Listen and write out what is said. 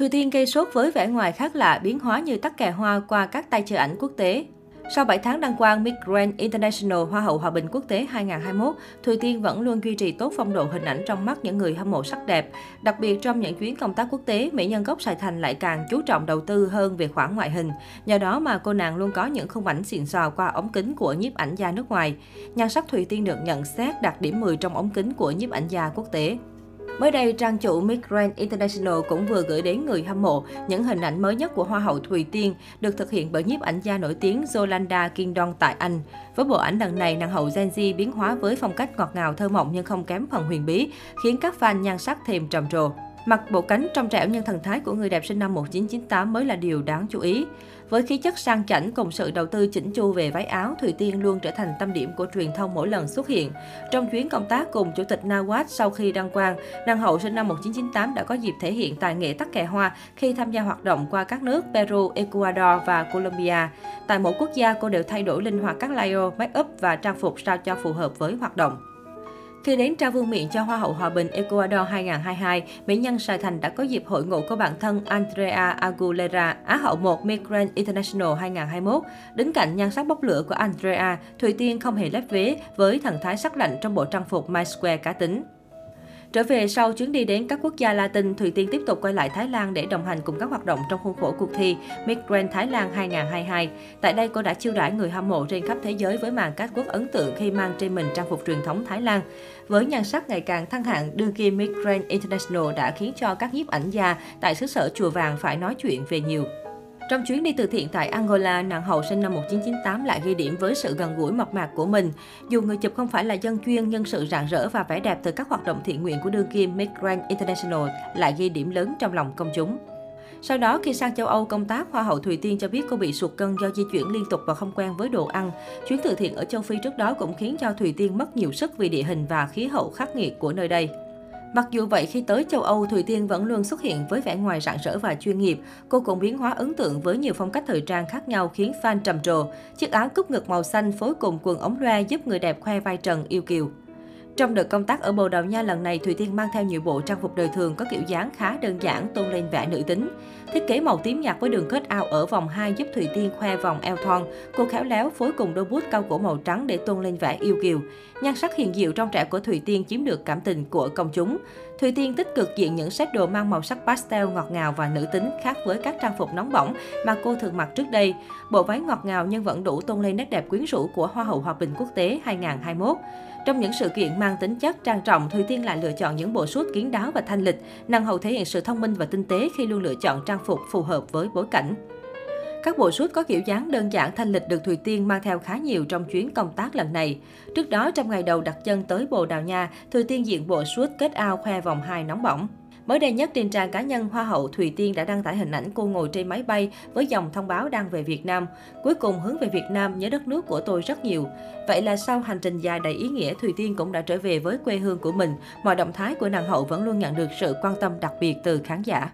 Thư Tiên gây sốt với vẻ ngoài khác lạ, biến hóa như tắc kè hoa qua các tay chơi ảnh quốc tế. Sau 7 tháng đăng quang Miss Grand International Hoa hậu Hòa bình quốc tế 2021, Thùy Tiên vẫn luôn duy trì tốt phong độ hình ảnh trong mắt những người hâm mộ sắc đẹp. Đặc biệt trong những chuyến công tác quốc tế, mỹ nhân gốc Sài Thành lại càng chú trọng đầu tư hơn về khoản ngoại hình. Nhờ đó mà cô nàng luôn có những khung ảnh xịn sò qua ống kính của nhiếp ảnh gia nước ngoài. Nhan sắc Thùy Tiên được nhận xét đạt điểm 10 trong ống kính của nhiếp ảnh gia quốc tế. Mới đây, trang chủ Miss Grand International cũng vừa gửi đến người hâm mộ những hình ảnh mới nhất của Hoa hậu Thùy Tiên, được thực hiện bởi nhiếp ảnh gia nổi tiếng Yolanda Kingdon tại Anh. Với bộ ảnh lần này, nàng hậu Gen Z biến hóa với phong cách ngọt ngào thơ mộng nhưng không kém phần huyền bí, khiến các fan nhan sắc thêm trầm trồ. Mặt bộ cánh trong trẻo nhưng thần thái của người đẹp sinh năm 1998 mới là điều đáng chú ý. Với khí chất sang chảnh cùng sự đầu tư chỉnh chu về váy áo, Thùy Tiên luôn trở thành tâm điểm của truyền thông mỗi lần xuất hiện. Trong chuyến công tác cùng Chủ tịch Nawaz sau khi đăng quang, nàng hậu sinh năm 1998 đã có dịp thể hiện tài nghệ tắc kè hoa khi tham gia hoạt động qua các nước Peru, Ecuador và Colombia. Tại mỗi quốc gia, cô đều thay đổi linh hoạt các layer, make up và trang phục sao cho phù hợp với hoạt động. Khi đến trao vương miện cho Hoa hậu Hòa bình Ecuador 2022, mỹ nhân Sài Thành đã có dịp hội ngộ của bạn thân Andrea Aguilera, Á hậu 1 Miss Grand International 2021. Đứng cạnh nhan sắc bốc lửa của Andrea, Thùy Tiên không hề lép vế với thần thái sắc lạnh trong bộ trang phục My Square cá tính. Trở về sau chuyến đi đến các quốc gia Latin, Thùy Tiên tiếp tục quay lại Thái Lan để đồng hành cùng các hoạt động trong khuôn khổ cuộc thi Miss Grand Thái Lan 2022. Tại đây, cô đã chiêu đãi người hâm mộ trên khắp thế giới với màn catwalk quốc ấn tượng khi mang trên mình trang phục truyền thống Thái Lan. Với nhan sắc ngày càng thăng hạng, đương kim Miss Grand International đã khiến cho các nhiếp ảnh gia tại xứ sở Chùa Vàng phải nói chuyện về nhiều. Trong chuyến đi từ thiện tại Angola, nàng hậu sinh năm 1998 lại ghi điểm với sự gần gũi mộc mạc của mình. Dù người chụp không phải là dân chuyên, nhưng sự rạng rỡ và vẻ đẹp từ các hoạt động thiện nguyện của đương kim Miss Grand International lại ghi điểm lớn trong lòng công chúng. Sau đó, khi sang châu Âu công tác, Hoa hậu Thùy Tiên cho biết cô bị sụt cân do di chuyển liên tục và không quen với đồ ăn. Chuyến từ thiện ở châu Phi trước đó cũng khiến cho Thùy Tiên mất nhiều sức vì địa hình và khí hậu khắc nghiệt của nơi đây. Mặc dù vậy, khi tới châu Âu, Thùy Tiên vẫn luôn xuất hiện với vẻ ngoài rạng rỡ và chuyên nghiệp. Cô cũng biến hóa ấn tượng với nhiều phong cách thời trang khác nhau khiến fan trầm trồ. Chiếc áo cúp ngực màu xanh phối cùng quần ống loe giúp người đẹp khoe vai trần yêu kiều. Trong đợt công tác ở Bồ Đào Nha lần này, Thùy Tiên mang theo nhiều bộ trang phục đời thường có kiểu dáng khá đơn giản, tôn lên vẻ nữ tính. Thiết kế màu tím nhạt với đường kết ao ở vòng 2 giúp Thùy Tiên khoe vòng eo thon. Cô khéo léo phối cùng đôi bút cao cổ màu trắng để tôn lên vẻ yêu kiều. Nhan sắc hiền diệu trong trẻ của Thùy Tiên chiếm được cảm tình của công chúng. Thùy Tiên tích cực diện những set đồ mang màu sắc pastel ngọt ngào và nữ tính khác với các trang phục nóng bỏng mà cô thường mặc trước đây. Bộ váy ngọt ngào nhưng vẫn đủ tôn lên nét đẹp quyến rũ của Hoa hậu Hòa bình quốc tế 2021. Trong những sự kiện mang tính chất trang trọng, Thùy Tiên lại lựa chọn những bộ suit kiến đáo và thanh lịch. Nàng hậu thể hiện sự thông minh và tinh tế khi luôn lựa chọn trang phục phù hợp với bối cảnh. Các bộ suit có kiểu dáng đơn giản thanh lịch được Thùy Tiên mang theo khá nhiều trong chuyến công tác lần này. Trước đó, trong ngày đầu đặt chân tới Bồ Đào Nha, Thùy Tiên diện bộ suit kết ao khoe vòng hai nóng bỏng. Mới đây nhất, trên trang cá nhân Hoa hậu Thùy Tiên đã đăng tải hình ảnh cô ngồi trên máy bay với dòng thông báo đang về Việt Nam. Cuối cùng hướng về Việt Nam nhớ đất nước của tôi rất nhiều. Vậy là sau hành trình dài đầy ý nghĩa, Thùy Tiên cũng đã trở về với quê hương của mình. Mọi động thái của nàng hậu vẫn luôn nhận được sự quan tâm đặc biệt từ khán giả.